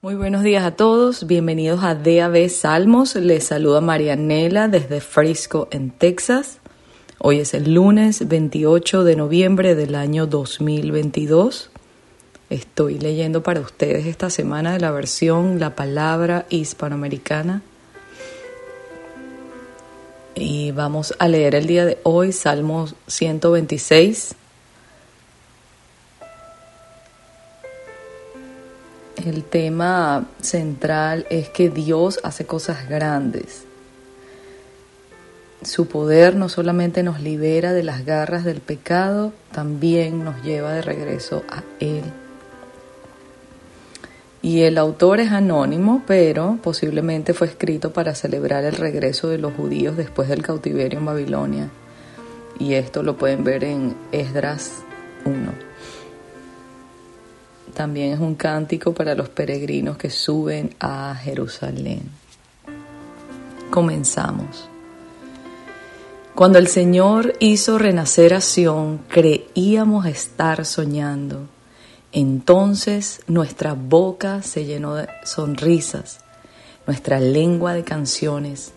Muy buenos días a todos, bienvenidos a DAB Salmos. Les saluda Marianela desde Frisco, en Texas. Hoy es el lunes 28 de noviembre del año 2022. Estoy leyendo para ustedes esta semana de la versión La Palabra Hispanoamericana. Y vamos a leer el día de hoy Salmos 126 el tema central es que Dios hace cosas grandes. Su poder no solamente nos libera de las garras del pecado, también nos lleva de regreso a Él. Y el autor es anónimo, pero posiblemente fue escrito para celebrar el regreso de los judíos después del cautiverio en Babilonia. Y esto lo pueden ver en Esdras 1. También es un cántico para los peregrinos que suben a Jerusalén. Comenzamos. Cuando el Señor hizo renacer a Sión, creíamos estar soñando. Entonces nuestra boca se llenó de sonrisas, nuestra lengua de canciones.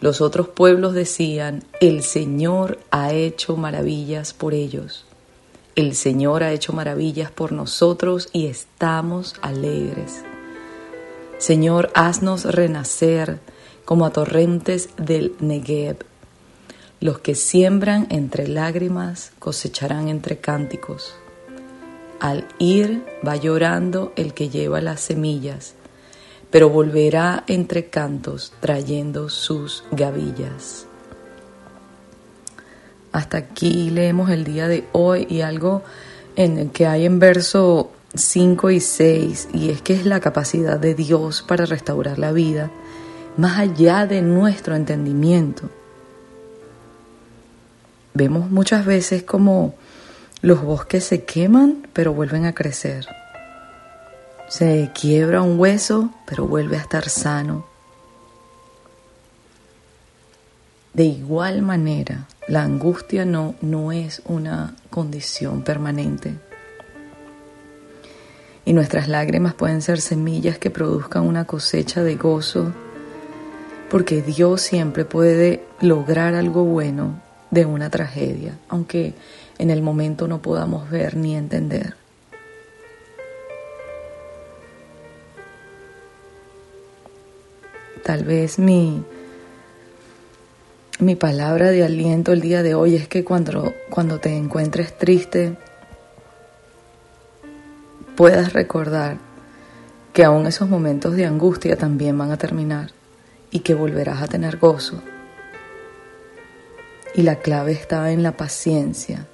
Los otros pueblos decían, el Señor ha hecho maravillas por ellos. El Señor ha hecho maravillas por nosotros y estamos alegres. Señor, haznos renacer como a torrentes del Negev. Los que siembran entre lágrimas cosecharán entre cánticos. Al ir va llorando el que lleva las semillas, pero volverá entre cantos trayendo sus gavillas. Hasta aquí leemos el día de hoy y algo en el que hay en verso 5 y 6 y es que es la capacidad de Dios para restaurar la vida más allá de nuestro entendimiento. Vemos muchas veces como los bosques se queman pero vuelven a crecer. Se quiebra un hueso pero vuelve a estar sano. De igual manera, la angustia no, no es una condición permanente. Y nuestras lágrimas pueden ser semillas que produzcan una cosecha de gozo, porque Dios siempre puede lograr algo bueno de una tragedia, aunque en el momento no podamos ver ni entender. Tal vez mi, mi palabra de aliento el día de hoy es que cuando, cuando te encuentres triste, puedas recordar que aún esos momentos de angustia también van a terminar y que volverás a tener gozo. Y la clave está en la paciencia.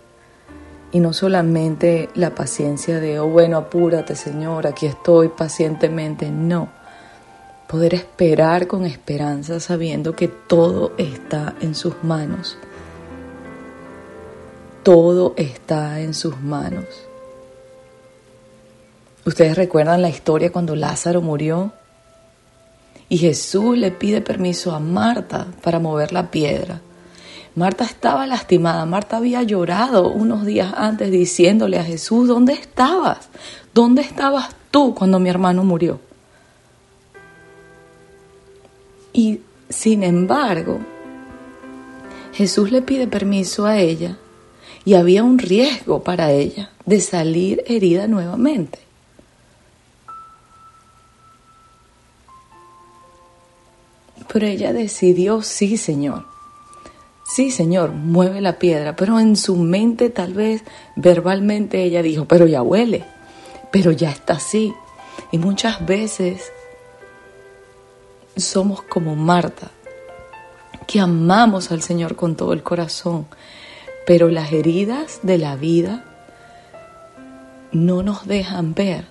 Y no solamente la paciencia de, oh bueno, apúrate Señor, aquí estoy pacientemente, no poder esperar con esperanza sabiendo que todo está en sus manos. Todo está en sus manos. Ustedes recuerdan la historia cuando Lázaro murió y Jesús le pide permiso a Marta para mover la piedra. Marta estaba lastimada, Marta había llorado unos días antes diciéndole a Jesús, ¿dónde estabas? ¿Dónde estabas tú cuando mi hermano murió? Y sin embargo, Jesús le pide permiso a ella y había un riesgo para ella de salir herida nuevamente. Pero ella decidió, sí, Señor. Sí, Señor, mueve la piedra, pero en su mente tal vez verbalmente ella dijo, pero ya huele, pero ya está así. Y muchas veces somos como Marta, que amamos al Señor con todo el corazón, pero las heridas de la vida no nos dejan ver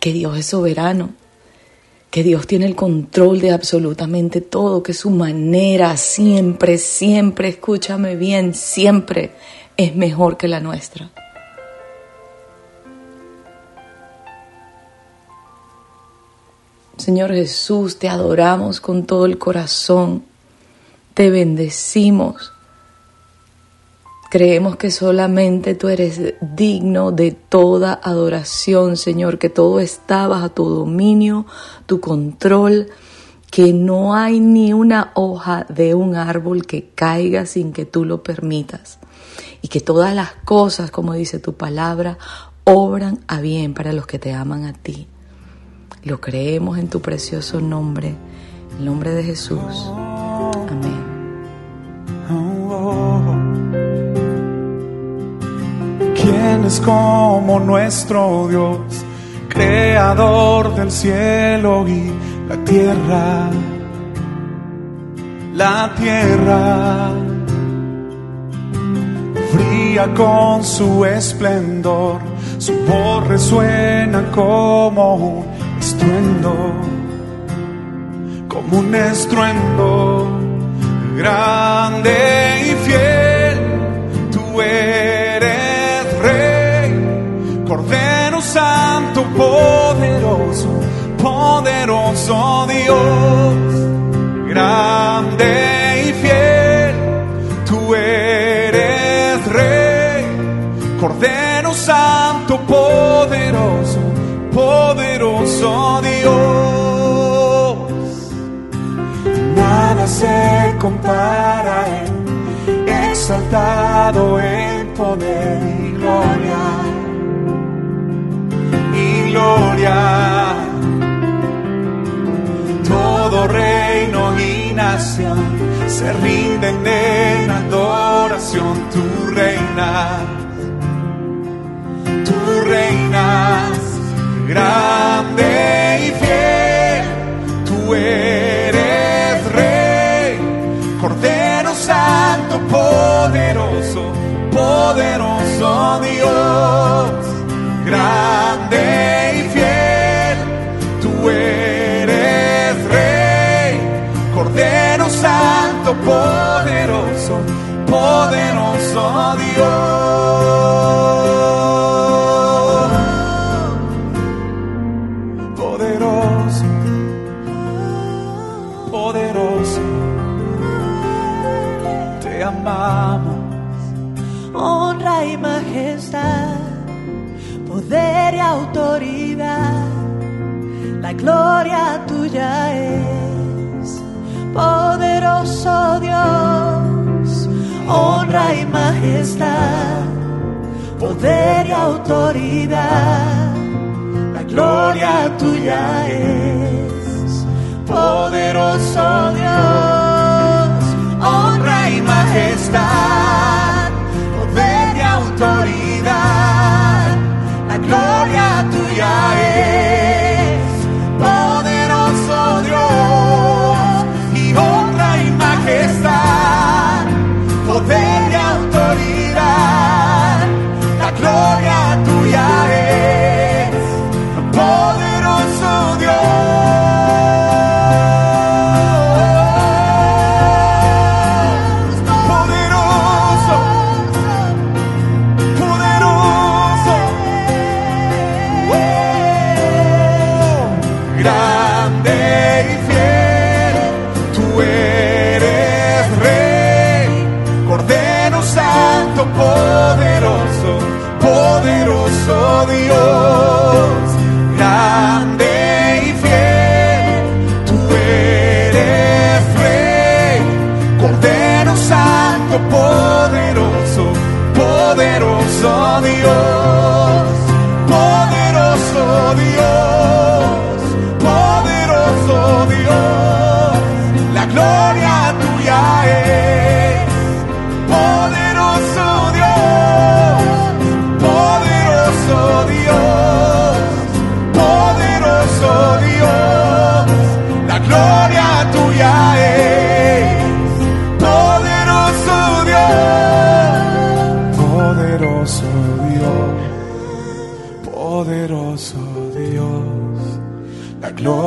que Dios es soberano, que Dios tiene el control de absolutamente todo, que su manera siempre, siempre, escúchame bien, siempre es mejor que la nuestra. Señor Jesús, te adoramos con todo el corazón, te bendecimos. Creemos que solamente tú eres digno de toda adoración, Señor, que todo está bajo tu dominio, tu control, que no hay ni una hoja de un árbol que caiga sin que tú lo permitas y que todas las cosas, como dice tu palabra, obran a bien para los que te aman a ti. Lo creemos en tu precioso nombre, el nombre de Jesús. Amén. ¿Quién es como nuestro Dios, creador del cielo y la tierra? La tierra brilla con su esplendor, su voz resuena como un estruendo, como un estruendo grande y fiel. Tú eres rey, Cordero Santo, poderoso, poderoso Dios, grande poderoso Dios. Nada se compara en exaltado en poder y gloria. Y gloria. Todo reino y nación se rinden en adoración. Tu reina, tu reinas grande y fiel. Tú eres rey, Cordero Santo, poderoso, poderoso Dios, grande y fiel. Tú eres rey, Cordero Santo, poderoso, poderoso Dios. Poder y autoridad, la gloria tuya es, poderoso Dios, honra y majestad, poder y autoridad, la gloria tuya es, poderoso Dios,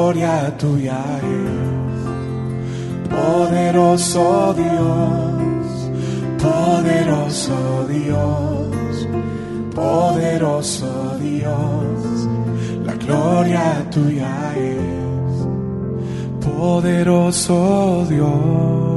gloria tuya es, poderoso Dios, poderoso Dios, poderoso Dios, la gloria tuya es, poderoso Dios.